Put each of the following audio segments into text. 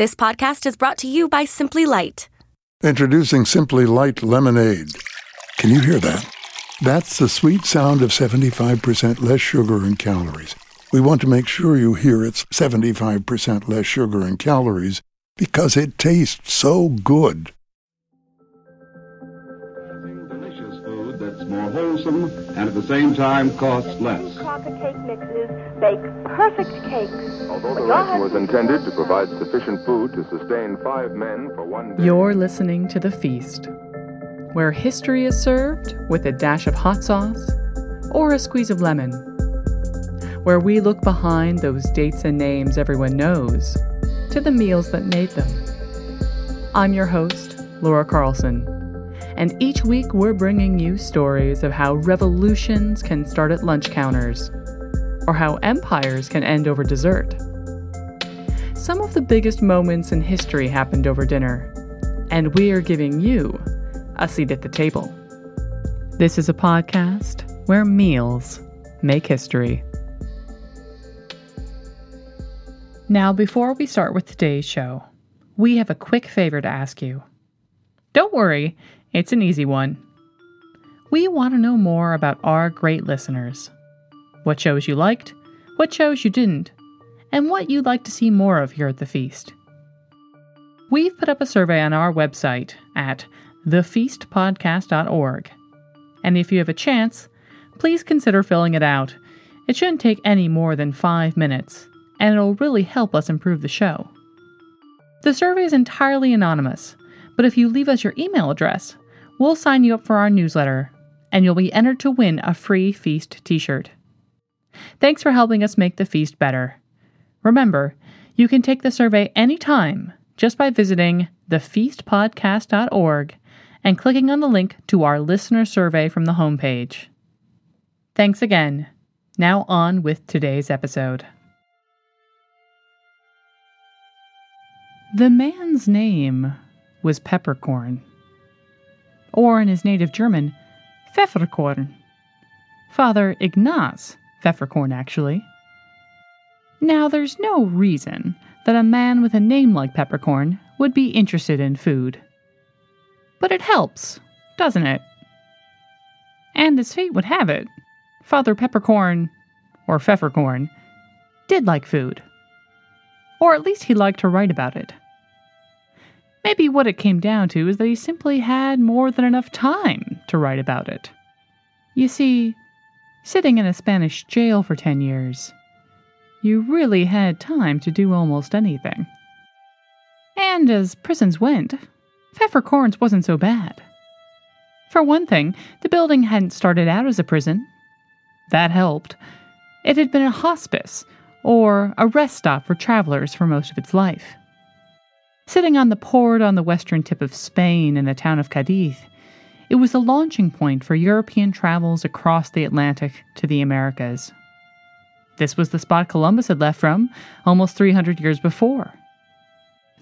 This podcast is brought to you by Simply Light. Introducing Simply Light Lemonade. Can you hear that? That's the sweet sound of 75% less sugar and calories. We want to make sure you hear it's 75% less sugar and calories because it tastes so good. More wholesome and at the same time costs less. Crocker cake mixes bake perfect cakes. Although the your ration was intended to provide sufficient food to sustain five men for one day. You're listening to The Feast, where history is served with a dash of hot sauce or a squeeze of lemon, where we look behind those dates and names everyone knows to the meals that made them. I'm your host, Laura Carlson, and each week we're bringing you stories of how revolutions can start at lunch counters or how empires can end over dessert. Some of the biggest moments in history happened over dinner, and we are giving you a seat at the table. This is a podcast where meals make history. Now, before we start with today's show, we have a quick favor to ask you. Don't worry, it's an easy one. We want to know more about our great listeners. What shows you liked, what shows you didn't, and what you'd like to see more of here at the feast. We've put up a survey on our website at thefeastpodcast.org. And if you have a chance, please consider filling it out. It shouldn't take any more than five minutes, and it'll really help us improve the show. The survey is entirely anonymous, but if you leave us your email address, we'll sign you up for our newsletter, and you'll be entered to win a free Feast t shirt. Thanks for helping us make the feast better. Remember, you can take the survey anytime just by visiting thefeastpodcast.org and clicking on the link to our listener survey from the homepage. Thanks again. Now on with today's episode. The man's name was Peppercorn, or in his native German, Pfefferkorn. Father Ignaz Pfefferkorn, actually. Now, there's no reason that a man with a name like Peppercorn would be interested in food. But it helps, doesn't it? And as fate would have it, Father Peppercorn, or Pfefferkorn, did like food. Or at least he liked to write about it. Maybe what it came down to is that he simply had more than enough time to write about it. You see, sitting in a Spanish jail for 10 years, you really had time to do almost anything. And as prisons went, Pfefferkorns wasn't so bad. For one thing, the building hadn't started out as a prison. That helped. It had been a hospice, or a rest stop for travelers for most of its life. Sitting on the port on the western tip of Spain in the town of Cadiz, it was the launching point for European travels across the Atlantic to the Americas. This was the spot Columbus had left from almost 300 years before.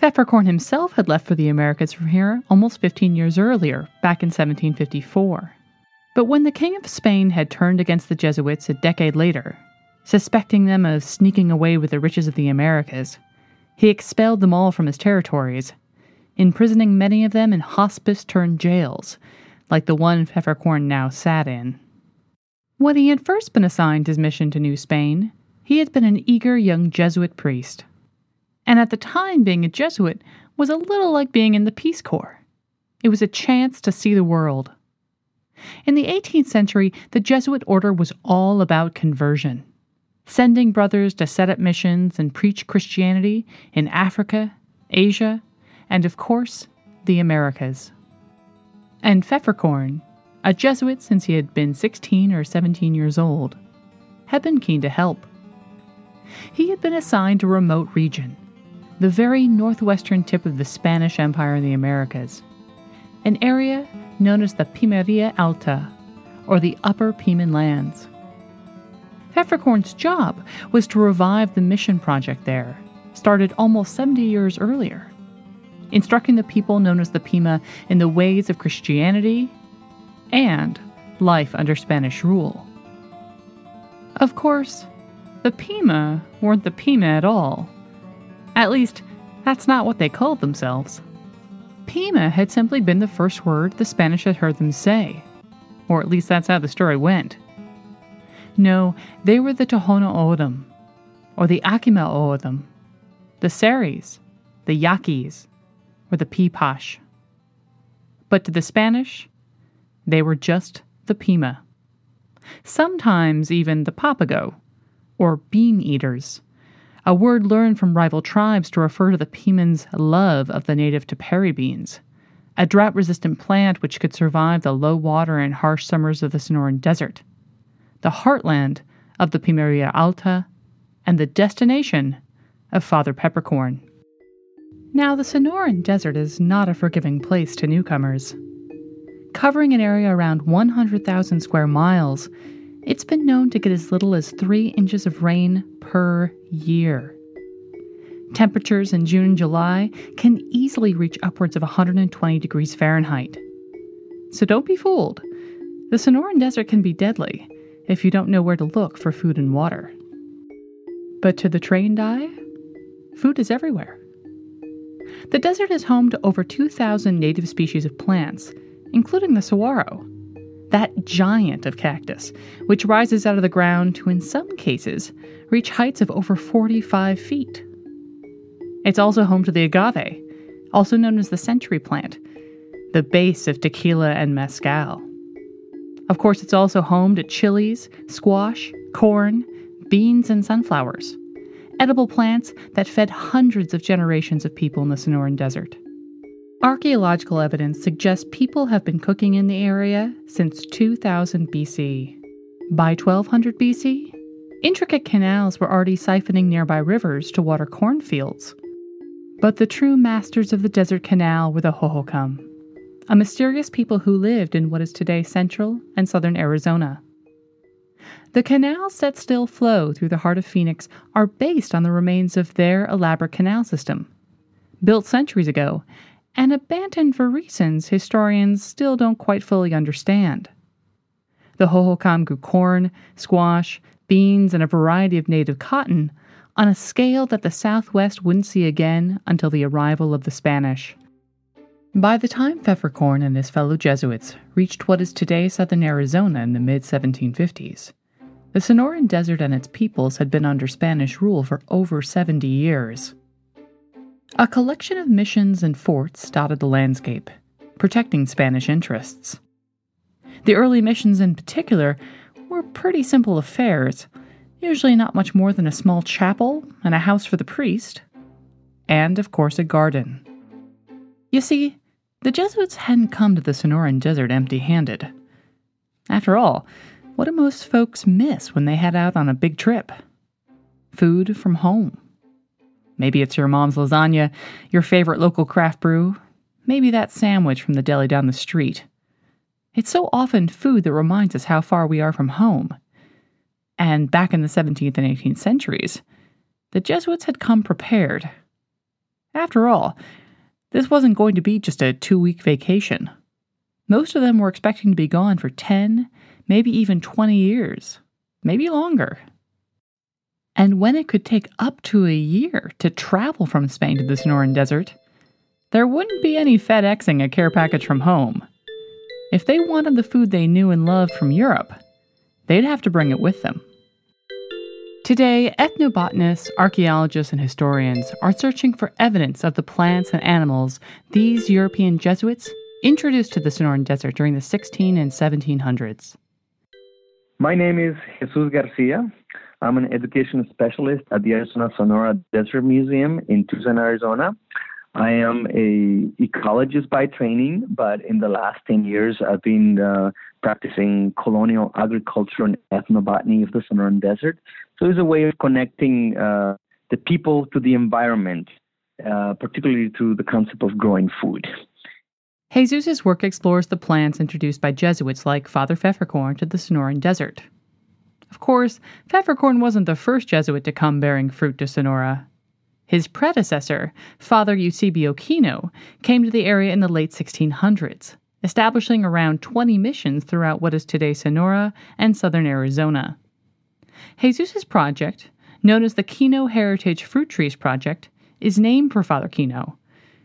Pfefferkorn himself had left for the Americas from here almost 15 years earlier, back in 1754. But when the King of Spain had turned against the Jesuits a decade later, suspecting them of sneaking away with the riches of the Americas, he expelled them all from his territories, imprisoning many of them in hospice turned jails, like the one Pfefferkorn now sat in. When he had first been assigned his mission to New Spain, he had been an eager young Jesuit priest. And at the time, being a Jesuit was a little like being in the Peace Corps. It was a chance to see the world. In the 18th century, the Jesuit order was all about conversion, sending brothers to set up missions and preach Christianity in Africa, Asia, and of course, the Americas. And Pfefferkorn, a Jesuit since he had been 16 or 17 years old, had been keen to help. He had been assigned a remote region, the very northwestern tip of the Spanish Empire in the Americas, an area known as the Pimeria Alta, or the Upper Piman Lands. Pfefferkorn's job was to revive the mission project there, started almost 70 years earlier, instructing the people known as the Pima in the ways of Christianity and life under Spanish rule. Of course, the Pima weren't the Pima at all. At least, That's not what they called themselves. Pima had simply been the first word the Spanish had heard them say, or at least that's how the story went. No, they were the Tohono O'odham, or the Akimel O'odham, the Seris, the Yaquis, or the Pipash. But to the Spanish, they were just the Pima. Sometimes even the Papago, or bean eaters, a word learned from rival tribes to refer to the Piman's love of the native Tepary beans, a drought resistant plant which could survive the low water and harsh summers of the Sonoran Desert, the heartland of the Pimeria Alta, and the destination of Father Peppercorn. Now, the Sonoran Desert is not a forgiving place to newcomers. Covering an area around 100,000 square miles, it's been known to get as little as 3 inches of rain per year. Temperatures in June and July can easily reach upwards of 120 degrees Fahrenheit. So don't be fooled. The Sonoran Desert can be deadly if you don't know where to look for food and water. But to the trained eye, food is everywhere. The desert is home to over 2,000 native species of plants, including the saguaro, that giant of cactus, which rises out of the ground to, in some cases, reach heights of over 45 feet. It's also home to the agave, also known as the century plant, the base of tequila and mezcal. Of course, it's also home to chilies, squash, corn, beans, and sunflowers, edible plants that fed hundreds of generations of people in the Sonoran Desert. Archaeological evidence suggests people have been cooking in the area since 2000 BC. By 1200 BC, intricate canals were already siphoning nearby rivers to water cornfields. But the true masters of the desert canal were the Hohokam, a mysterious people who lived in what is today central and southern Arizona. The canals that still flow through the heart of Phoenix are based on the remains of their elaborate canal system. Built centuries ago and abandoned for reasons historians still don't quite fully understand. The Hohokam grew corn, squash, beans, and a variety of native cotton on a scale that the Southwest wouldn't see again until the arrival of the Spanish. By the time Pfefferkorn and his fellow Jesuits reached what is today southern Arizona in the mid 1750s, the Sonoran Desert and its peoples had been under Spanish rule for over 70 years. A collection of missions and forts dotted the landscape, protecting Spanish interests. The early missions, in particular, were pretty simple affairs, usually not much more than a small chapel and a house for the priest, and, of course, a garden. You see, the Jesuits hadn't come to the Sonoran Desert empty handed. After all, what do most folks miss when they head out on a big trip? Food from home. Maybe it's your mom's lasagna, your favorite local craft brew, maybe that sandwich from the deli down the street. It's so often food that reminds us how far we are from home. And back in the 17th and 18th centuries, the Jesuits had come prepared. After all, this wasn't going to be just a two week vacation. Most of them were expecting to be gone for 10, maybe even 20 years, maybe longer. And when it could take up to a year to travel from Spain to the Sonoran Desert, there wouldn't be any FedExing a care package from home. If they wanted the food they knew and loved from Europe, they'd have to bring it with them. Today, ethnobotanists, archaeologists, and historians are searching for evidence of the plants and animals these European Jesuits introduced to the Sonoran Desert during the 16 and 1700s. My name is Jesus Garcia. I'm an education specialist at the Arizona Sonora Desert Museum in Tucson, Arizona. I am a ecologist by training, but in the last 10 years, I've been uh, practicing colonial agriculture and ethnobotany of the Sonoran Desert. So it's a way of connecting uh, the people to the environment, uh, particularly to the concept of growing food. Jesus' work explores the plants introduced by Jesuits like Father Pfefferkorn to the Sonoran Desert. Of course, Pfefferkorn wasn't the first Jesuit to come bearing fruit to Sonora. His predecessor, Father Eusebio Kino, came to the area in the late 1600s, establishing around 20 missions throughout what is today Sonora and southern Arizona. Jesus' project, known as the Kino Heritage Fruit Trees Project, is named for Father Kino,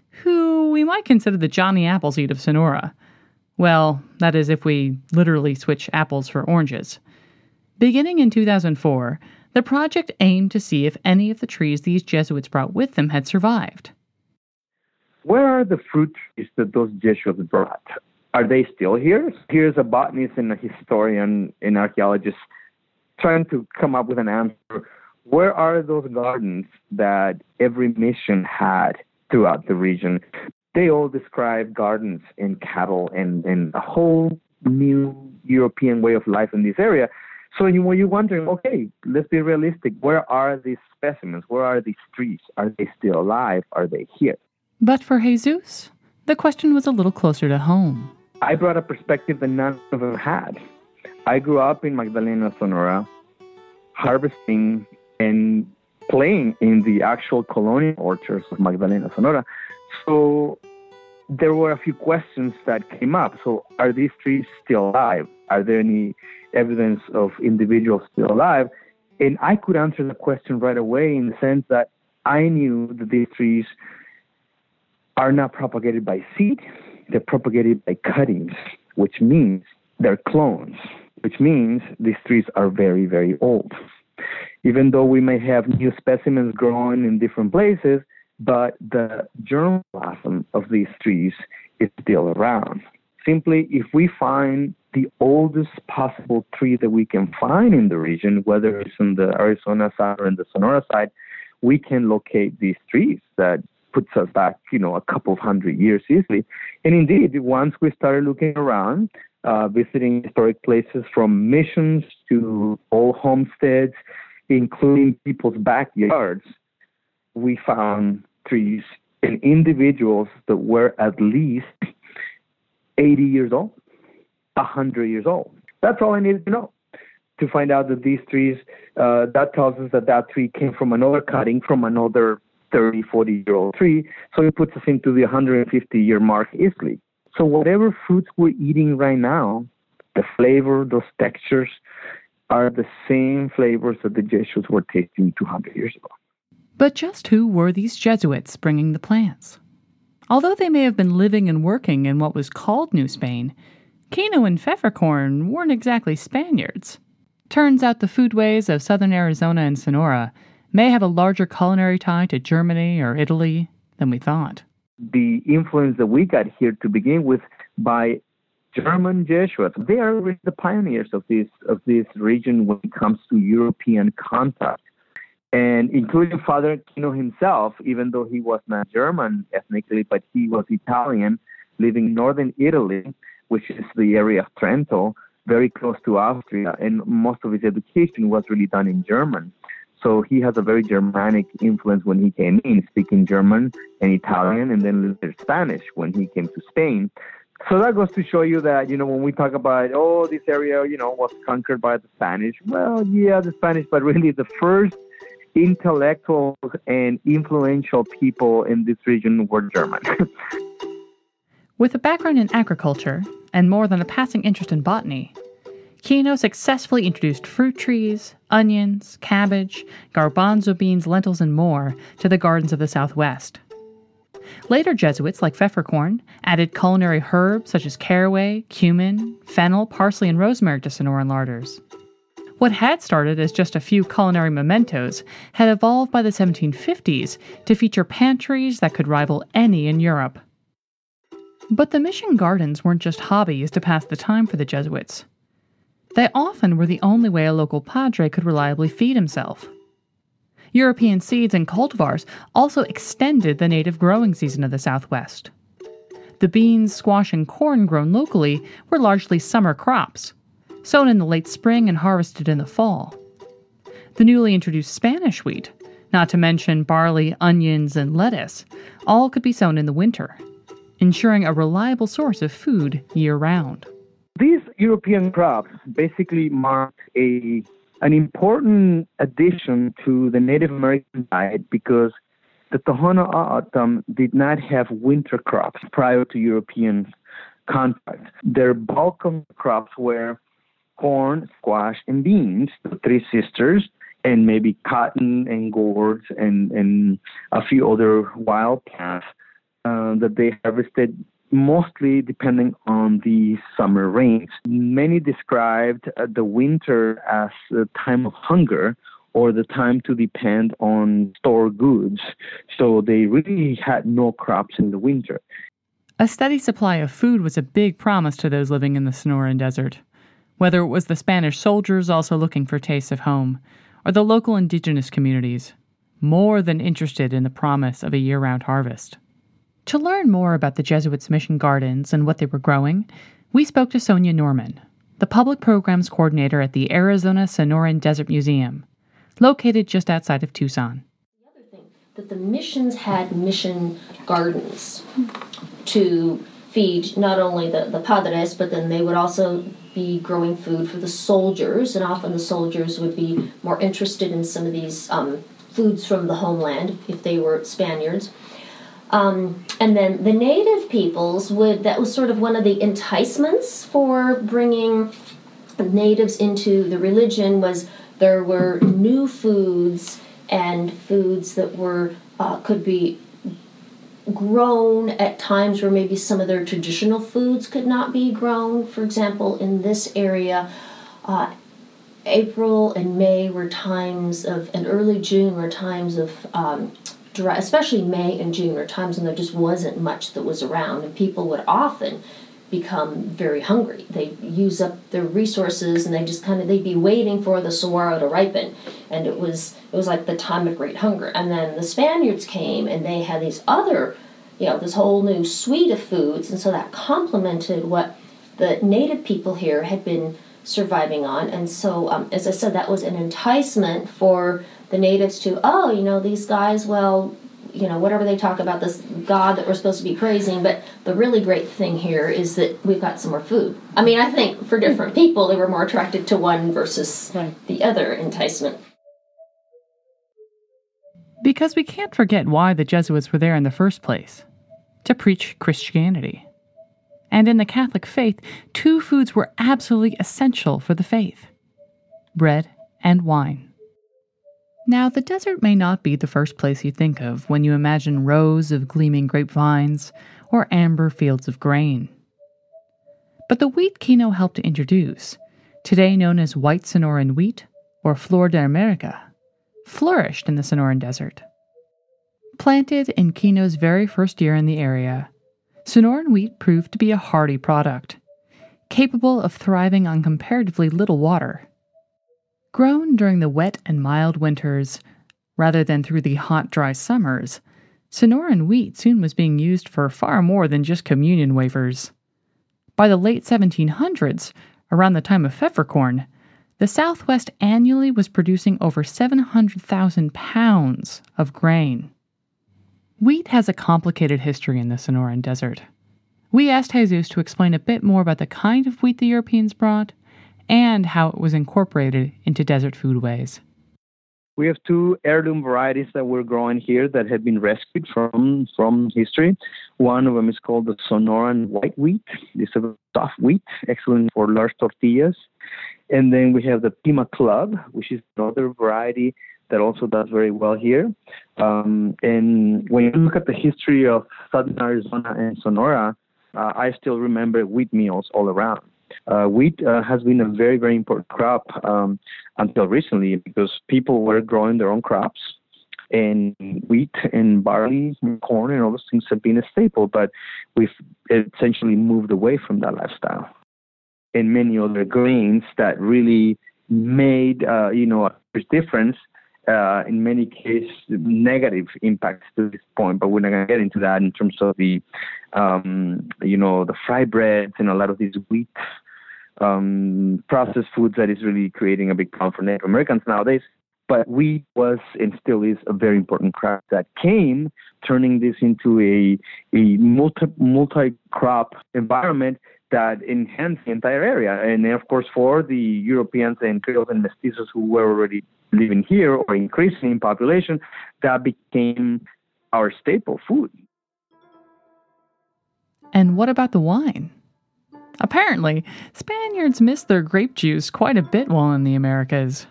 who we might consider the Johnny Appleseed of Sonora. Well, that is if we literally switch apples for oranges. Beginning in 2004, the project aimed to see if any of the trees these Jesuits brought with them had survived. Where are the fruit trees that those Jesuits brought? Are they still here? Here's a botanist and a historian and archaeologist trying to come up with an answer. Where are those gardens that every mission had throughout the region? They all describe gardens and cattle and, and a whole new European way of life in this area. So you, when you're wondering, okay, let's be realistic. Where are these specimens? Where are these trees? Are they still alive? Are they here? But for Jesus, the question was a little closer to home. I brought a perspective that none of them had. I grew up in Magdalena, Sonora, harvesting and playing in the actual colonial orchards of Magdalena, Sonora. So there were a few questions that came up. So, are these trees still alive? Are there any evidence of individuals still alive? And I could answer the question right away in the sense that I knew that these trees are not propagated by seed, they're propagated by cuttings, which means they're clones, which means these trees are very, very old. Even though we may have new specimens growing in different places, but the germplasm of these trees is still around. Simply, if we find the oldest possible tree that we can find in the region, whether it's in the Arizona side or in the Sonora side, we can locate these trees that puts us back, you know, a couple of hundred years easily. And indeed, once we started looking around, uh, visiting historic places from missions to old homesteads, including people's backyards, we found trees and individuals that were at least 80 years old, 100 years old. That's all I needed to know to find out that these trees, uh, that tells us that that tree came from another cutting from another 30, 40 year old tree. So it puts us into the 150 year mark easily. So whatever fruits we're eating right now, the flavor, those textures are the same flavors that the Jesuits were tasting 200 years ago. But just who were these Jesuits bringing the plants? Although they may have been living and working in what was called New Spain, Kino and Pfefferkorn weren't exactly Spaniards. Turns out the foodways of southern Arizona and Sonora may have a larger culinary tie to Germany or Italy than we thought. The influence that we got here to begin with by German Jesuits, they are the pioneers of this of this region when it comes to European contact and including Father Kino himself, even though he was not German ethnically, but he was Italian, living in northern Italy, which is the area of Trento, very close to Austria, and most of his education was really done in German. So he has a very Germanic influence when he came in, speaking German and Italian, and then later Spanish when he came to Spain. So that goes to show you that, you know, when we talk about, oh, this area, you know, was conquered by the Spanish, well, yeah, the Spanish, but really the first intellectual and influential people in this region were German. With a background in agriculture and more than a passing interest in botany, Kino successfully introduced fruit trees, onions, cabbage, garbanzo beans, lentils, and more to the gardens of the Southwest. Later Jesuits, like Pfefferkorn, added culinary herbs such as caraway, cumin, fennel, parsley, and rosemary to Sonoran larders. What had started as just a few culinary mementos had evolved by the 1750s to feature pantries that could rival any in Europe. But the mission gardens weren't just hobbies to pass the time for the Jesuits. They often were the only way a local padre could reliably feed himself. European seeds and cultivars also extended the native growing season of the Southwest. The beans, squash, and corn grown locally were largely summer crops, sown in the late spring and harvested in the fall. The newly introduced Spanish wheat, not to mention barley, onions, and lettuce, all could be sown in the winter, ensuring a reliable source of food year round. European crops basically marked a an important addition to the Native American diet because the Tohono O'odham did not have winter crops prior to European contact. Their bulk of crops were corn, squash, and beans, the three sisters, and maybe cotton and gourds and, and a few other wild plants uh, that they harvested mostly depending on the summer rains. Many described uh, the winter as a time of hunger or the time to depend on store goods. So they really had no crops in the winter. A steady supply of food was a big promise to those living in the Sonoran Desert. Whether it was the Spanish soldiers also looking for tastes of home, or the local indigenous communities, more than interested in the promise of a year round harvest. To learn more about the Jesuits' mission gardens and what they were growing, we spoke to Sonya Norman, the public programs coordinator at the Arizona Sonoran Desert Museum, located just outside of Tucson. The other thing that the missions had mission gardens to feed not only the, the padres, but then they would also be growing food for the soldiers, and often the soldiers would be more interested in some of these um, foods from the homeland if they were Spaniards. Um, and then the native peoples would, that was sort of one of the enticements for bringing natives into the religion was there were new foods and foods that were uh, could be grown at times where maybe some of their traditional foods could not be grown. For example, in this area, uh, April and May were times of, and early June were times of um, dry, especially May and June are times when there just wasn't much that was around, and people would often become very hungry. They use up their resources, and they just kind of they'd be waiting for the saguaro to ripen, and it was it was like the time of great hunger. And then the Spaniards came, and they had these other, you know, this whole new suite of foods, and so that complemented what the native people here had been surviving on. And so, um, as I said, that was an enticement for the natives to, oh, you know, these guys, well, you know, whatever they talk about this God that we're supposed to be praising, but the really great thing here is that we've got some more food. I mean, I think for different hmm. people, they were more attracted to one versus right. the other enticement. Because we can't forget why the Jesuits were there in the first place to preach Christianity. And in the Catholic faith, two foods were absolutely essential for the faith bread and wine. Now, the desert may not be the first place you think of when you imagine rows of gleaming grapevines or amber fields of grain. But the wheat Kino helped to introduce, today known as white Sonoran wheat or Flor de America, flourished in the Sonoran Desert. Planted in Kino's very first year in the area, Sonoran wheat proved to be a hardy product, capable of thriving on comparatively little water Grown during the wet and mild winters, rather than through the hot, dry summers, Sonoran wheat soon was being used for far more than just communion wafers. By the late 1700s, around the time of pfefferkorn, the Southwest annually was producing over 700,000 pounds of grain. Wheat has a complicated history in the Sonoran Desert. We asked Jesus to explain a bit more about the kind of wheat the Europeans brought and how it was incorporated into desert foodways. We have two heirloom varieties that we're growing here that have been rescued from from history. One of them is called the Sonoran white wheat. It's a soft wheat, excellent for large tortillas. And then we have the Pima Club, which is another variety that also does very well here. Um, and when you look at the history of southern Arizona and Sonora, uh, I still remember wheat meals all around. Uh, wheat uh, has been a very, very important crop um, until recently because people were growing their own crops. And wheat and barley and corn and all those things have been a staple, but we've essentially moved away from that lifestyle. And many other grains that really made, uh, you know, a difference uh, in many cases negative impacts to this point, but we're not going to get into that in terms of the, um, you know, the fry breads and a lot of these wheat um, processed foods that is really creating a big problem for Native Americans nowadays. But wheat was and still is a very important crop that came, turning this into a a multi multi crop environment that enhanced the entire area. And of course, for the Europeans and Creoles and Mestizos who were already living here or increasing in population, that became our staple food. And what about the wine? Apparently, Spaniards missed their grape juice quite a bit while in the Americas.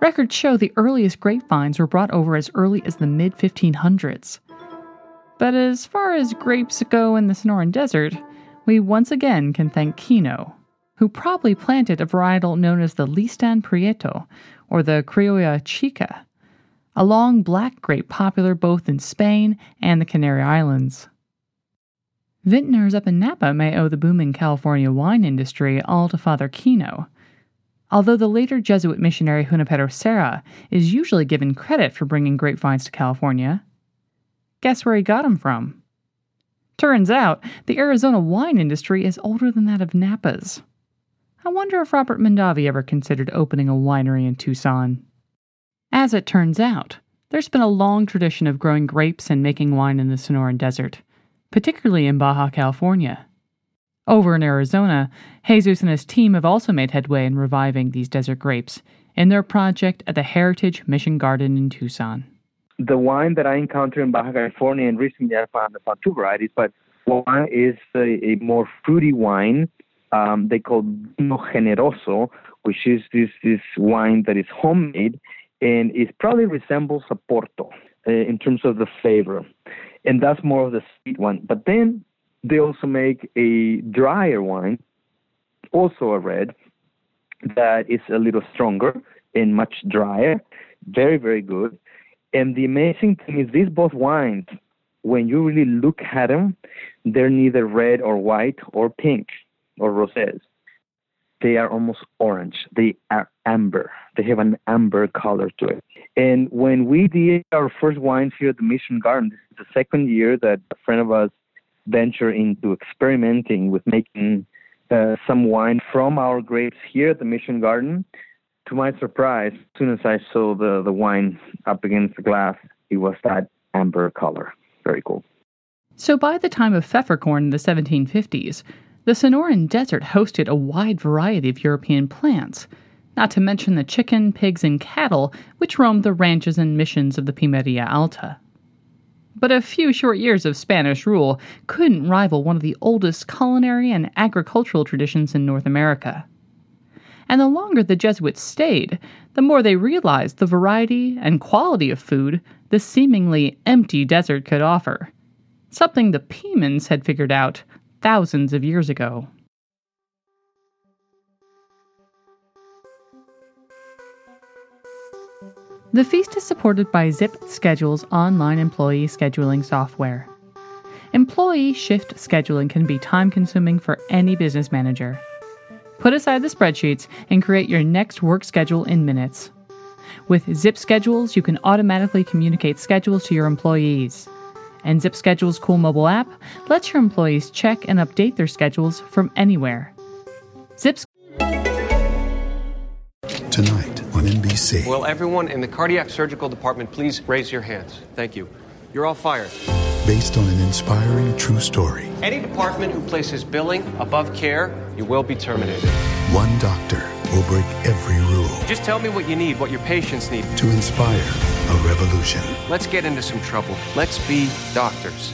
Records show the earliest grapevines were brought over as early as the mid 1500s. But as far as grapes go in the Sonoran Desert, we once again can thank Kino, who probably planted a varietal known as the Listan Prieto, or the Criolla Chica, a long black grape popular both in Spain and the Canary Islands. Vintners up in Napa may owe the booming California wine industry all to Father Kino, although the later Jesuit missionary Junipero Serra is usually given credit for bringing grapevines to California. Guess where he got them from? Turns out, the Arizona wine industry is older than that of Napa's. I wonder if Robert Mondavi ever considered opening a winery in Tucson. As it turns out, there's been a long tradition of growing grapes and making wine in the Sonoran Desert, particularly in Baja California. Over in Arizona, Jesus and his team have also made headway in reviving these desert grapes in their project at the Heritage Mission Garden in Tucson. The wine that I encountered in Baja California, and recently I found, I found two varieties, but one is a, a more fruity wine um, they call Vino Generoso, which is this, this wine that is homemade and it probably resembles a Porto uh, in terms of the flavor. And that's more of the sweet one. But then they also make a drier wine, also a red, that is a little stronger and much drier. Very, very good. And the amazing thing is, these both wines, when you really look at them, they're neither red or white or pink or rosés. They are almost orange. They are amber. They have an amber color to it. And when we did our first wines here at the Mission Garden, this is the second year that a friend of us ventured into experimenting with making uh, some wine from our grapes here at the Mission Garden. To my surprise, as soon as I saw the, the wine up against the glass, it was that amber color. Very cool. So by the time of pfefferkorn in the 1750s, the Sonoran Desert hosted a wide variety of European plants, not to mention the chicken, pigs, and cattle which roamed the ranches and missions of the Pimeria Alta. But a few short years of Spanish rule couldn't rival one of the oldest culinary and agricultural traditions in North America. And the longer the Jesuits stayed, the more they realized the variety and quality of food the seemingly empty desert could offer. Something the Pimans had figured out thousands of years ago. The feast is supported by Zip Schedule's online employee scheduling software. Employee shift scheduling can be time consuming for any business manager. Put aside the spreadsheets and create your next work schedule in minutes. With Zip Schedules, you can automatically communicate schedules to your employees. And Zip Schedule's cool mobile app lets your employees check and update their schedules from anywhere. Zip Tonight on NBC. Will everyone in the cardiac surgical department please raise your hands? Thank you. You're all fired. Based on an inspiring true story. Any department who places billing above care, you will be terminated. One doctor will break every rule. Just tell me what you need, what your patients need. To inspire a revolution. Let's get into some trouble. Let's be doctors.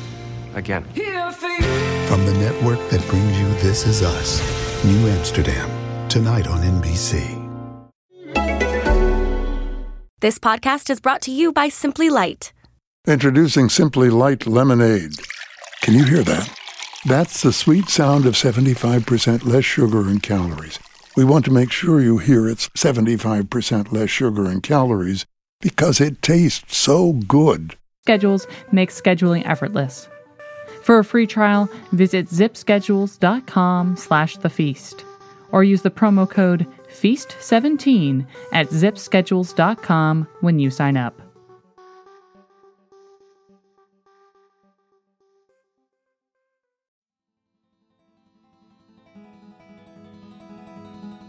Again. From the network that brings you This Is Us, New Amsterdam, tonight on NBC. This podcast is brought to you by Simply Light. Introducing Simply Light Lemonade. Can you hear that? That's the sweet sound of 75% less sugar and calories. We want to make sure you hear it's 75% less sugar and calories because it tastes so good. Schedules make scheduling effortless. For a free trial, visit zipschedules.com slash the feast or use the promo code FEAST17 at zipschedules.com when you sign up.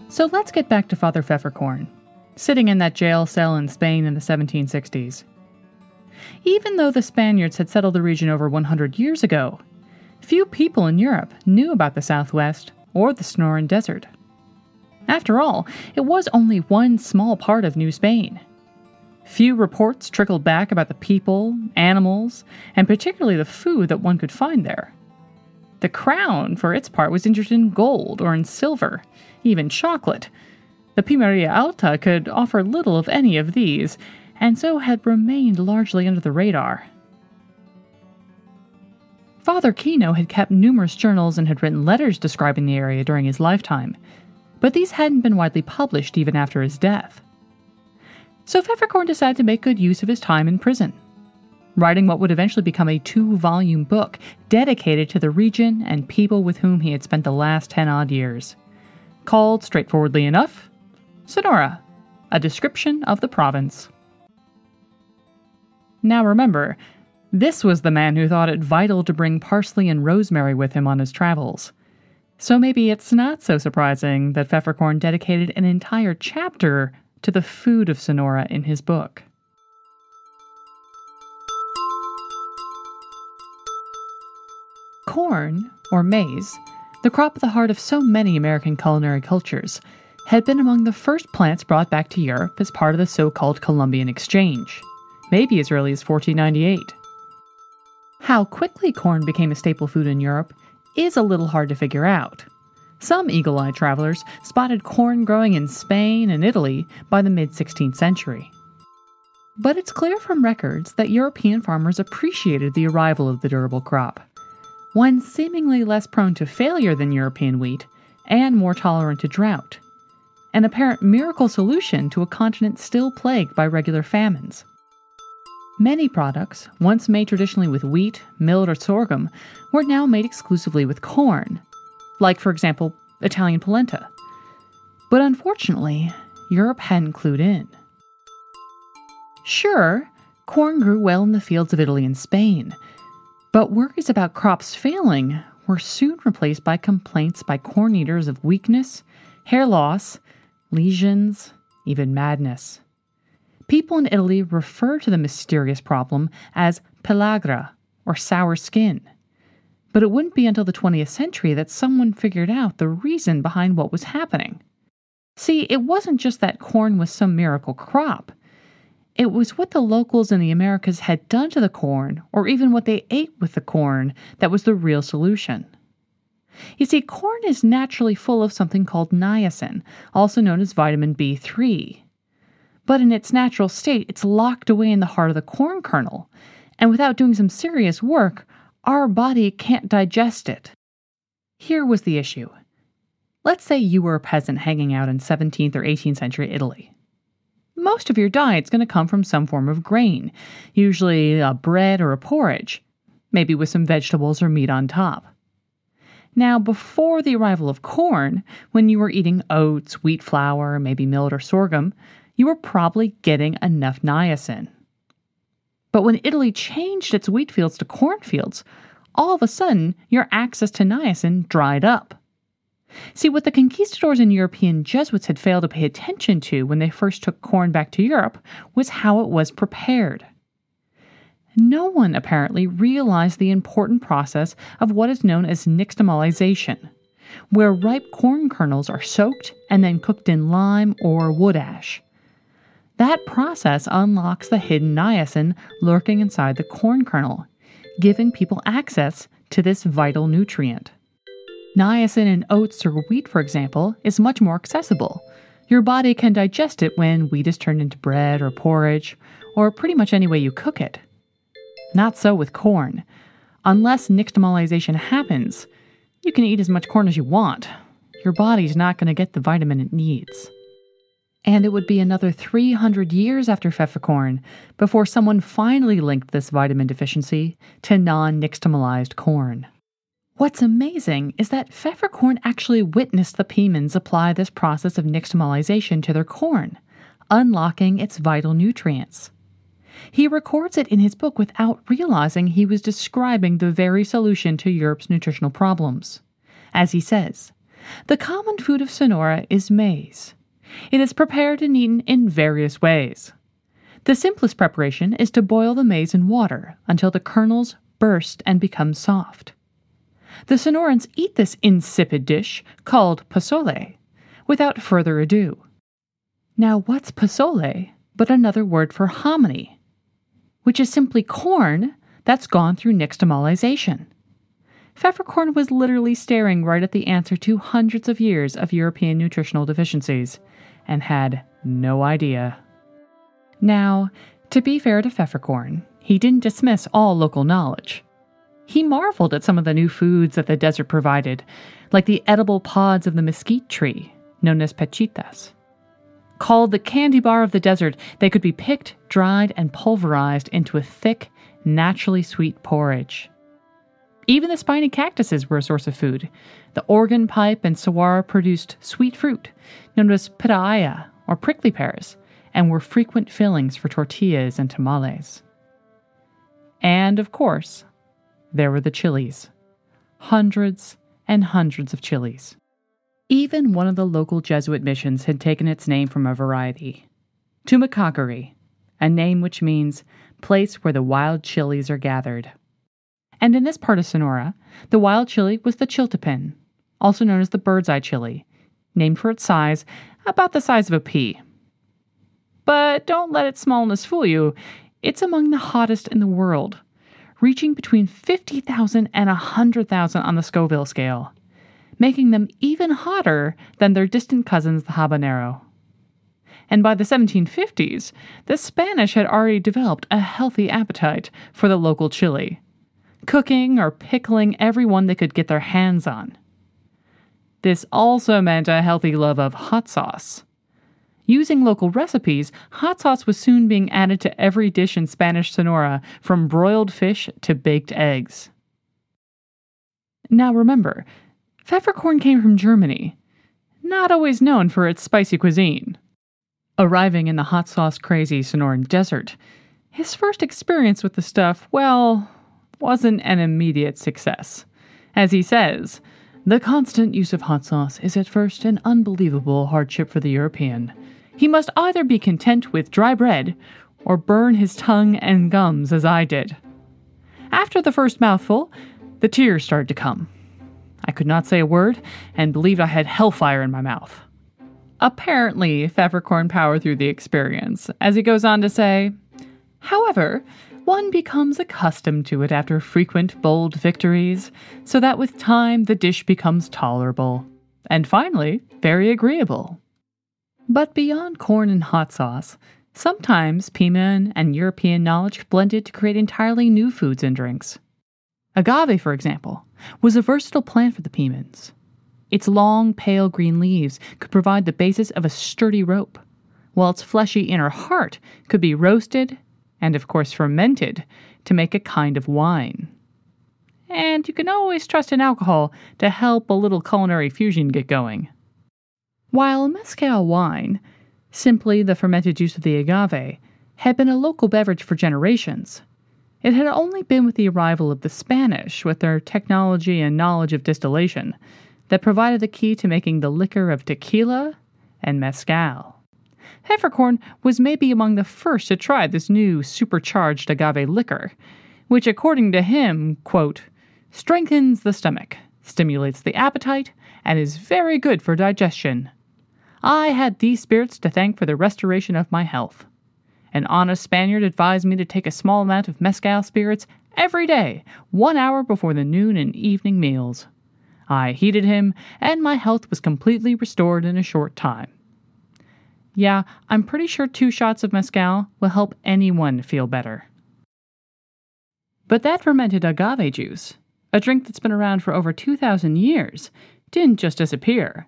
So let's get back to Father Pfefferkorn, sitting in that jail cell in Spain in the 1760s. Even though the Spaniards had settled the region over 100 years ago, few people in Europe knew about the Southwest or the Sonoran Desert. After all, it was only one small part of New Spain. Few reports trickled back about the people, animals, and particularly the food that one could find there. The crown, for its part, was interested in gold or in silver, even chocolate. The Pimeria alta could offer little of any of these, and so had remained largely under the radar. Father Kino had kept numerous journals and had written letters describing the area during his lifetime, but these hadn't been widely published even after his death. So Pfefferkorn decided to make good use of his time in prison, writing what would eventually become a two volume book dedicated to the region and people with whom he had spent the last ten odd years. Called, straightforwardly enough, Sonora, a description of the province. Now remember, this was the man who thought it vital to bring parsley and rosemary with him on his travels. So maybe it's not so surprising that Pfefferkorn dedicated an entire chapter to the food of Sonora in his book. Corn, or maize, the crop at the heart of so many American culinary cultures, had been among the first plants brought back to Europe as part of the so called Columbian Exchange, maybe as early as 1498. How quickly corn became a staple food in Europe is a little hard to figure out. Some eagle eyed travelers spotted corn growing in Spain and Italy by the mid 16th century. But it's clear from records that European farmers appreciated the arrival of the durable crop. One seemingly less prone to failure than European wheat and more tolerant to drought. An apparent miracle solution to a continent still plagued by regular famines. Many products, once made traditionally with wheat, millet, or sorghum, were now made exclusively with corn, like, for example, Italian polenta. But unfortunately, Europe hadn't clued in. Sure, corn grew well in the fields of Italy and Spain, but worries about crops failing were soon replaced by complaints by corn eaters of weakness, hair loss, lesions, even madness. People in Italy refer to the mysterious problem as pellagra, or sour skin. But it wouldn't be until the 20th century that someone figured out the reason behind what was happening. See, it wasn't just that corn was some miracle crop. It was what the locals in the Americas had done to the corn, or even what they ate with the corn, that was the real solution. You see, corn is naturally full of something called niacin, also known as vitamin B3 but in its natural state, it's locked away in the heart of the corn kernel. And without doing some serious work, our body can't digest it. Here was the issue. Let's say you were a peasant hanging out in 17th or 18th century Italy. Most of your diet's going to come from some form of grain, usually a bread or a porridge, maybe with some vegetables or meat on top. Now, before the arrival of corn, when you were eating oats, wheat flour, maybe millet or sorghum, you were probably getting enough niacin. But when Italy changed its wheat fields to cornfields, all of a sudden your access to niacin dried up. See, what the conquistadors and European Jesuits had failed to pay attention to when they first took corn back to Europe was how it was prepared. No one apparently realized the important process of what is known as nixtamalization, where ripe corn kernels are soaked and then cooked in lime or wood ash. That process unlocks the hidden niacin lurking inside the corn kernel, giving people access to this vital nutrient. Niacin in oats or wheat, for example, is much more accessible. Your body can digest it when wheat is turned into bread or porridge, or pretty much any way you cook it. Not so with corn. Unless nixtamalization happens, you can eat as much corn as you want. Your body's not going to get the vitamin it needs and it would be another 300 years after pfefferkorn before someone finally linked this vitamin deficiency to non nixtamalized corn. What's amazing is that pfefferkorn actually witnessed the Pimans apply this process of nixtamalization to their corn, unlocking its vital nutrients. He records it in his book without realizing he was describing the very solution to Europe's nutritional problems. As he says, the common food of Sonora is maize. It is prepared and eaten in various ways. The simplest preparation is to boil the maize in water until the kernels burst and become soft. The Sonorans eat this insipid dish, called pozole, without further ado. Now, what's pozole but another word for hominy, which is simply corn that's gone through nixtamalization? Pfefferkorn was literally staring right at the answer to hundreds of years of European nutritional deficiencies and had no idea. Now, to be fair to Pfefferkorn, he didn't dismiss all local knowledge. He marveled at some of the new foods that the desert provided, like the edible pods of the mesquite tree, known as pechitas. Called the candy bar of the desert, they could be picked, dried, and pulverized into a thick, naturally sweet porridge. Even the spiny cactuses were a source of food. The organ pipe and saguaro produced sweet fruit, known as pitaya, or prickly pears, and were frequent fillings for tortillas and tamales. And of course, there were the chilies. Hundreds and hundreds of chilies. Even one of the local Jesuit missions had taken its name from a variety. Tumacacori, a name which means place where the wild chilies are gathered. And in this part of Sonora, the wild chili was the chiltepin, also known as the bird's eye chili, named for its size, about the size of a pea. But don't let its smallness fool you, it's among the hottest in the world, reaching between 50,000 and 100,000 on the Scoville scale making them even hotter than their distant cousins, the habanero. And by the 1750s, the Spanish had already developed a healthy appetite for the local chili, cooking or pickling every one they could get their hands on. This also meant a healthy love of hot sauce. Using local recipes, hot sauce was soon being added to every dish in Spanish Sonora, from broiled fish to baked eggs. Now remember, Pfefferkorn came from Germany, not always known for its spicy cuisine. Arriving in the hot sauce crazy Sonoran desert, his first experience with the stuff, well, wasn't an immediate success. As he says, the constant use of hot sauce is at first an unbelievable hardship for the European. He must either be content with dry bread or burn his tongue and gums as I did. After the first mouthful, the tears started to come. I could not say a word and believed I had hellfire in my mouth. Apparently, Pfefferkorn powered through the experience, as he goes on to say, However, one becomes accustomed to it after frequent bold victories, so that with time the dish becomes tolerable, and finally, very agreeable. But beyond corn and hot sauce, sometimes Piman and European knowledge blended to create entirely new foods and drinks. Agave, for example, was a versatile plant for the Pimans. Its long, pale green leaves could provide the basis of a sturdy rope, while its fleshy inner heart could be roasted and, of course, fermented to make a kind of wine. And you can always trust in alcohol to help a little culinary fusion get going. While mezcal wine, simply the fermented juice of the agave, had been a local beverage for generations, it had only been with the arrival of the Spanish, with their technology and knowledge of distillation, that provided the key to making the liquor of tequila and mezcal. Pfefferkorn was maybe among the first to try this new supercharged agave liquor, which, according to him, quote, strengthens the stomach, stimulates the appetite, and is very good for digestion. I had these spirits to thank for the restoration of my health. An honest Spaniard advised me to take a small amount of mezcal spirits every day, one hour before the noon and evening meals. I heeded him, and my health was completely restored in a short time. Yeah, I'm pretty sure two shots of mezcal will help anyone feel better. But that fermented agave juice, a drink that's been around for over 2,000 years, didn't just disappear.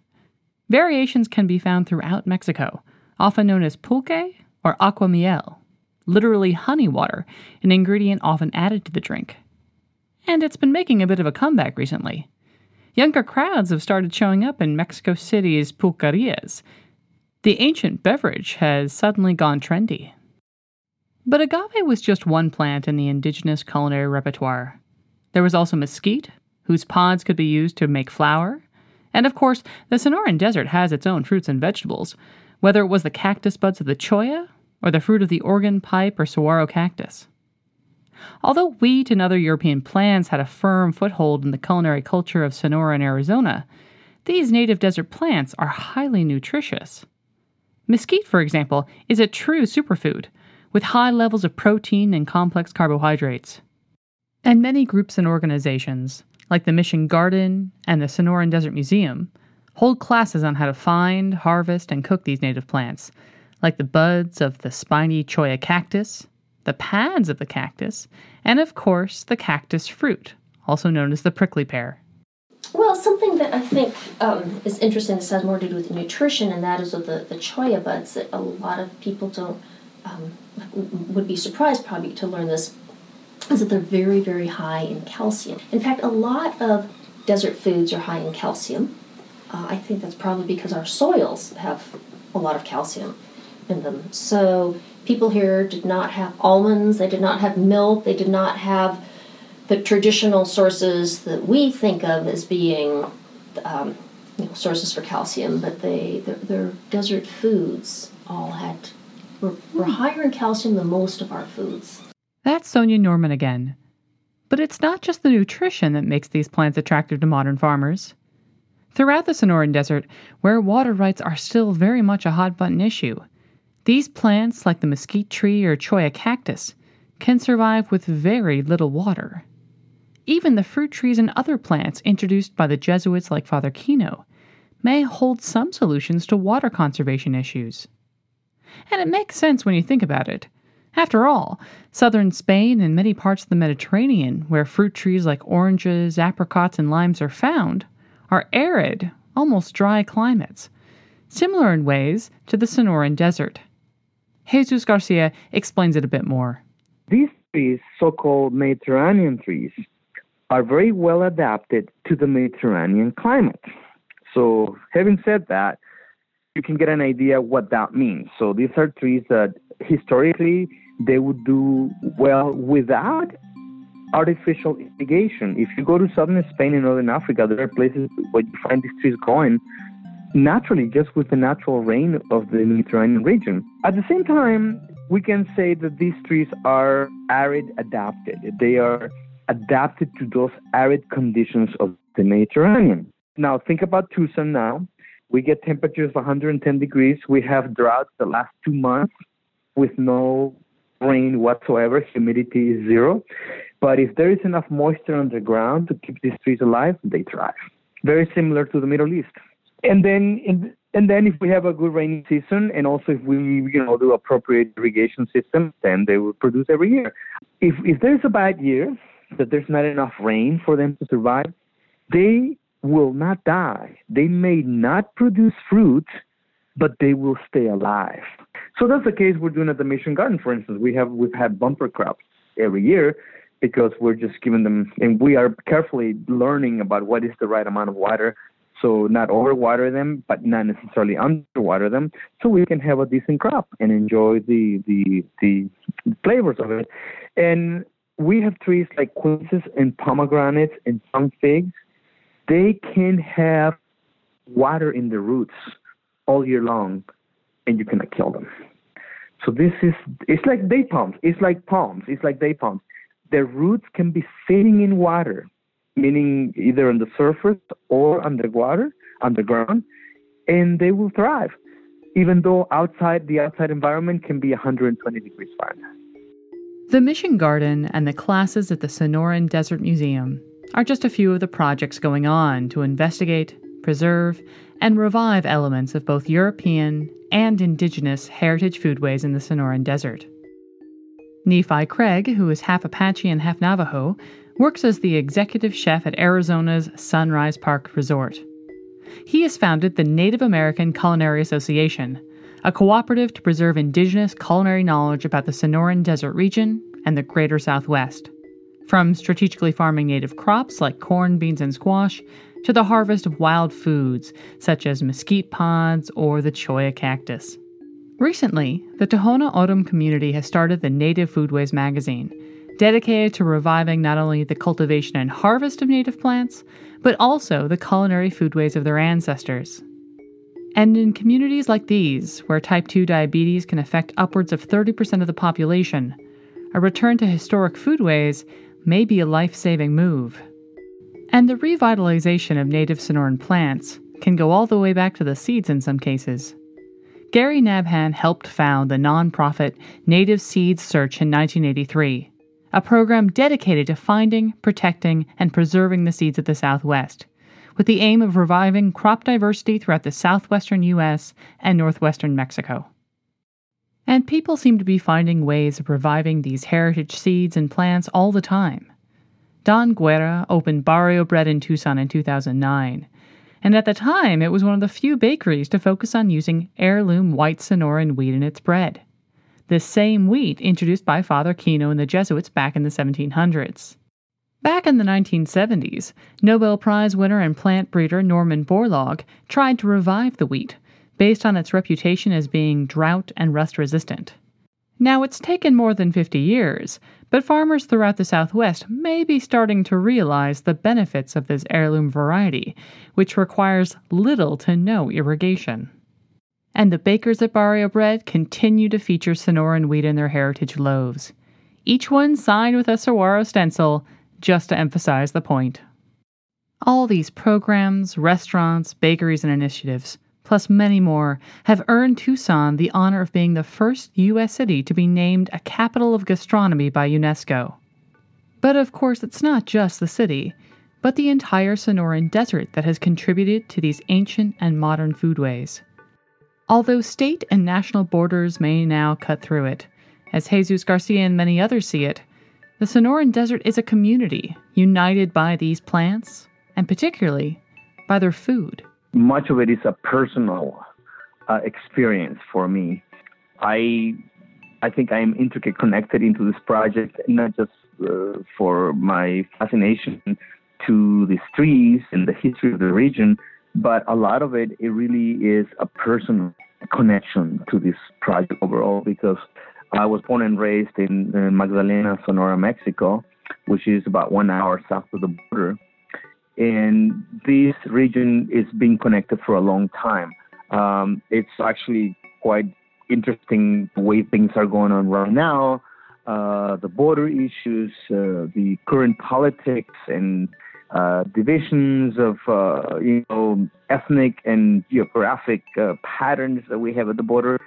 Variations can be found throughout Mexico, often known as pulque or agua miel, literally honey water, an ingredient often added to the drink. And it's been making a bit of a comeback recently. Younger crowds have started showing up in Mexico City's pulquerias. The ancient beverage has suddenly gone trendy. But agave was just one plant in the indigenous culinary repertoire. There was also mesquite, whose pods could be used to make flour. And of course, the Sonoran Desert has its own fruits and vegetables, whether it was the cactus buds of the cholla or the fruit of the organ pipe or saguaro cactus. Although wheat and other European plants had a firm foothold in the culinary culture of Sonora and Arizona, these native desert plants are highly nutritious. Mesquite, for example, is a true superfood with high levels of protein and complex carbohydrates. And many groups and organizations, like the Mission Garden and the Sonoran Desert Museum, hold classes on how to find, harvest, and cook these native plants, like the buds of the spiny cholla cactus, the pads of the cactus, and of course the cactus fruit, also known as the prickly pear. Well, something that I think um, is interesting, this has more to do with nutrition, and that is with the, the cholla buds that a lot of people don't, um, would be surprised probably to learn this, is that they're very, very high in calcium. In fact, a lot of desert foods are high in calcium. Uh, I think that's probably because our soils have a lot of calcium in them. So people here did not have almonds, they did not have milk, they did not have the traditional sources that we think of as being um, you know, sources for calcium, but they their, their desert foods all had were, were higher in calcium than most of our foods. That's Sonya Norman again. But it's not just the nutrition that makes these plants attractive to modern farmers. Throughout the Sonoran Desert, where water rights are still very much a hot button issue, these plants, like the mesquite tree or cholla cactus, can survive with very little water. Even the fruit trees and other plants introduced by the Jesuits like Father Kino may hold some solutions to water conservation issues. And it makes sense when you think about it. After all, southern Spain and many parts of the Mediterranean, where fruit trees like oranges, apricots, and limes are found, are arid, almost dry climates, similar in ways to the Sonoran Desert. Jesus Garcia explains it a bit more. These trees, so called Mediterranean trees, are very well adapted to the Mediterranean climate. So, having said that, you can get an idea what that means. So, these are trees that historically they would do well without artificial irrigation. If you go to southern Spain and northern Africa, there are places where you find these trees growing naturally just with the natural rain of the Mediterranean region. At the same time, we can say that these trees are arid adapted. They are adapted to those arid conditions of the Mediterranean. Now, think about Tucson now. We get temperatures of 110 degrees. We have droughts the last two months with no rain whatsoever. Humidity is zero. But if there is enough moisture underground to keep these trees alive, they thrive. Very similar to the Middle East. And then, in, and then if we have a good rainy season, and also if we, you know, do appropriate irrigation system, then they will produce every year. If if there's a bad year, that there's not enough rain for them to survive, they will not die. They may not produce fruit, but they will stay alive. So that's the case we're doing at the Mission Garden, for instance. We have we've had bumper crops every year because we're just giving them, and we are carefully learning about what is the right amount of water. So not overwater them, but not necessarily underwater them, so we can have a decent crop and enjoy the the the flavors of it. And we have trees like quinces and pomegranates and some figs. They can have water in the roots all year long, and you cannot kill them. So this is it's like day palms. It's like palms. It's like day palms. Their roots can be sitting in water, meaning either on the surface or underwater, underground, and they will thrive, even though outside the outside environment can be 120 degrees Fahrenheit. The Mission Garden and the classes at the Sonoran Desert Museum are just a few of the projects going on to investigate, preserve, and revive elements of both European and indigenous heritage foodways in the Sonoran Desert. Nephi Craig, who is half Apache and half Navajo, works as the executive chef at Arizona's Sunrise Park Resort. He has founded the Native American Culinary Association, a cooperative to preserve indigenous culinary knowledge about the Sonoran Desert region and the greater Southwest. From strategically farming native crops like corn, beans, and squash, to the harvest of wild foods such as mesquite pods or the cholla cactus. Recently, the Tohono O'odham community has started the Native Foodways magazine, dedicated to reviving not only the cultivation and harvest of native plants, but also the culinary foodways of their ancestors. And in communities like these, where type 2 diabetes can affect upwards of 30% of the population, a return to historic foodways may be a life saving move. And the revitalization of native Sonoran plants can go all the way back to the seeds in some cases. Gary Nabhan helped found the nonprofit Native Seeds Search in 1983, a program dedicated to finding, protecting, and preserving the seeds of the Southwest, with the aim of reviving crop diversity throughout the southwestern U.S. and northwestern Mexico. And people seem to be finding ways of reviving these heritage seeds and plants all the time. Don Guerra opened Barrio Bread in Tucson in 2009, and at the time it was one of the few bakeries to focus on using heirloom white Sonoran wheat in its bread. The same wheat introduced by Father Kino and the Jesuits back in the 1700s. Back in the 1970s, Nobel Prize winner and plant breeder Norman Borlaug tried to revive the wheat, based on its reputation as being drought and rust resistant. Now, it's taken more than 50 years, but farmers throughout the Southwest may be starting to realize the benefits of this heirloom variety, which requires little to no irrigation. And the bakers at Barrio Bread continue to feature Sonoran wheat in their heritage loaves, each one signed with a saguaro stencil just to emphasize the point. All these programs, restaurants, bakeries, and initiatives plus many more, have earned Tucson the honor of being the first U.S. city to be named a capital of gastronomy by UNESCO. But of course, it's not just the city, but the entire Sonoran Desert that has contributed to these ancient and modern foodways. Although state and national borders may now cut through it, as Jesus Garcia and many others see it, the Sonoran Desert is a community united by these plants, and particularly by their food much of it is a personal uh, experience for me. I I think I am intricately connected into this project, not just uh, for my fascination to these trees and the history of the region, but a lot of it it really is a personal connection to this project overall because I was born and raised in, in Magdalena, Sonora, Mexico, which is about one hour south of the border and this region is being connected for a long time. Um, it's actually quite interesting the way things are going on right now. Uh, the border issues, uh, the current politics, and uh, divisions of uh, you know ethnic and geographic uh, patterns that we have at the border.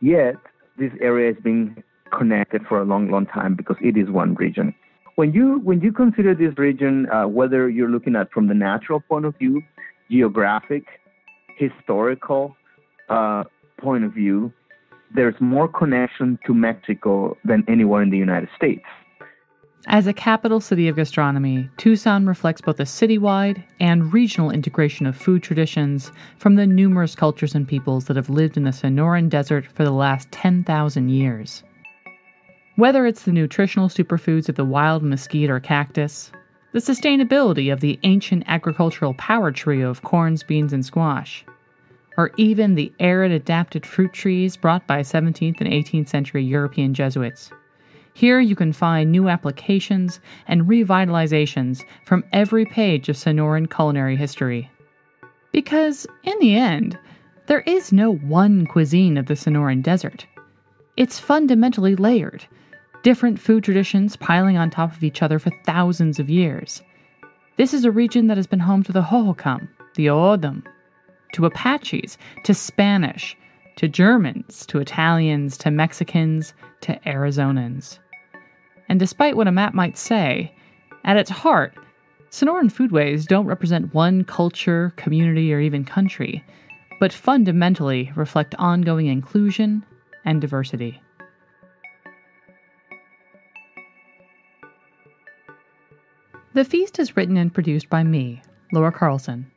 Yet this area has been connected for a long, long time because it is one region. When you when you consider this region, uh, whether you're looking at from the natural point of view, geographic, historical uh, point of view, there's more connection to Mexico than anywhere in the United States. As a capital city of gastronomy, Tucson reflects both a citywide and regional integration of food traditions from the numerous cultures and peoples that have lived in the Sonoran Desert for the last 10,000 years. Whether it's the nutritional superfoods of the wild mesquite or cactus, the sustainability of the ancient agricultural power trio of corns, beans, and squash, or even the arid adapted fruit trees brought by 17th and 18th century European Jesuits. Here you can find new applications and revitalizations from every page of Sonoran culinary history. Because, in the end, there is no one cuisine of the Sonoran Desert. It's fundamentally layered different food traditions piling on top of each other for thousands of years. This is a region that has been home to the Hohokam, the O'odham, to Apaches, to Spanish, to Germans, to Italians, to Mexicans, to Arizonans. And despite what a map might say, at its heart, Sonoran foodways don't represent one culture, community, or even country, but fundamentally reflect ongoing inclusion and diversity. The feast is written and produced by me, Laura Carlson.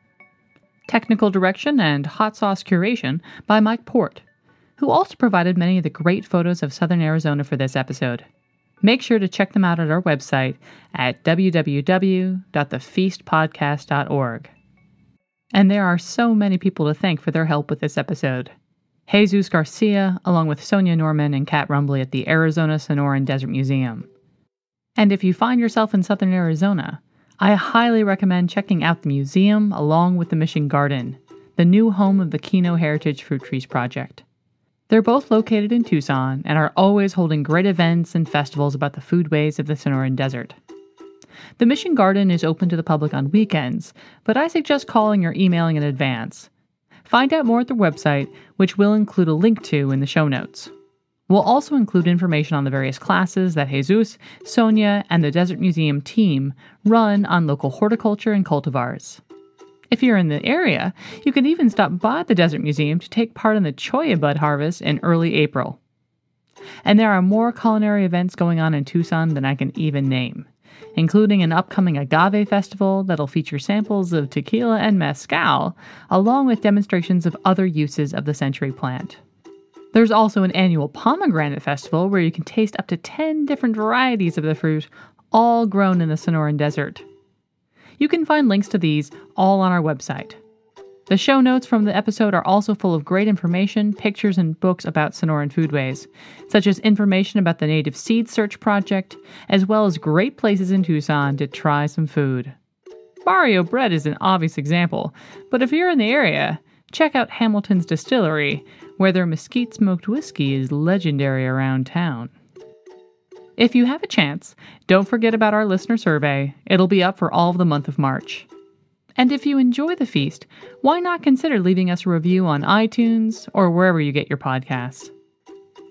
Technical direction and hot sauce curation by Mike Portt, who also provided many of the great photos of southern Arizona for this episode. Make sure to check them out at our website at www.thefeastpodcast.org. And there are so many people to thank for their help with this episode. Jesus Garcia, along with Sonya Norman and Kat Rumbly at the Arizona Sonoran Desert Museum. And if you find yourself in southern Arizona, I highly recommend checking out the museum along with the Mission Garden, the new home of the Kino Heritage Fruit Trees Project. They're both located in Tucson and are always holding great events and festivals about the foodways of the Sonoran Desert. The Mission Garden is open to the public on weekends, but I suggest calling or emailing in advance. Find out more at their website, which we'll include a link to in the show notes. We'll also include information on the various classes that Jesus, Sonya, and the Desert Museum team run on local horticulture and cultivars. If you're in the area, you can even stop by the Desert Museum to take part in the cholla bud harvest in early April. And there are more culinary events going on in Tucson than I can even name, including an upcoming agave festival that'll feature samples of tequila and mezcal, along with demonstrations of other uses of the century plant. There's also an annual pomegranate festival where you can taste up to 10 different varieties of the fruit, all grown in the Sonoran Desert. You can find links to these all on our website. The show notes from the episode are also full of great information, pictures, and books about Sonoran foodways, such as information about the Native Seed Search Project, as well as great places in Tucson to try some food. Barrio Bread is an obvious example, but if you're in the area, check out Hamilton's Distillery, where their mesquite smoked whiskey is legendary around town. If you have a chance, don't forget about our listener survey. It'll be up for all of the month of March. And if you enjoy the feast, why not consider leaving us a review on iTunes or wherever you get your podcasts?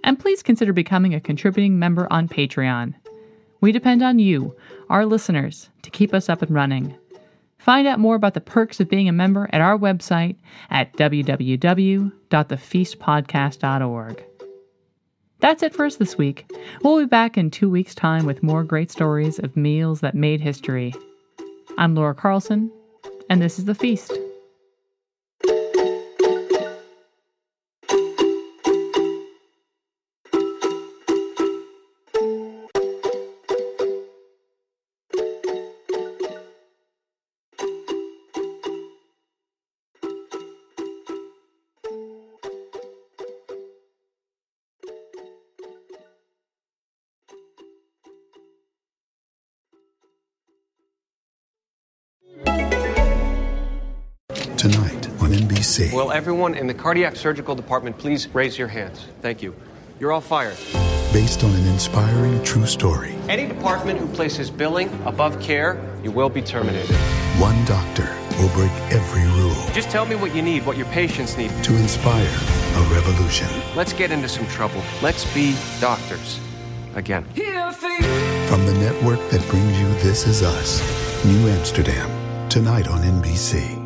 And please consider becoming a contributing member on Patreon. We depend on you, our listeners, to keep us up and running. Find out more about the perks of being a member at our website at www.thefeastpodcast.org. That's it for us this week. We'll be back in two weeks' time with more great stories of meals that made history. I'm Laura Carlson, and this is The Feast. On NBC. Will everyone in the cardiac surgical department please raise your hands? Thank you. You're all fired. Based on an inspiring true story. Any department who places billing above care, you will be terminated. One doctor will break every rule Just tell me what you need, what your patients need. to inspire a revolution. Let's get into some trouble. Let's be doctors. Again. From the network that brings you This Is Us, New Amsterdam, tonight on NBC.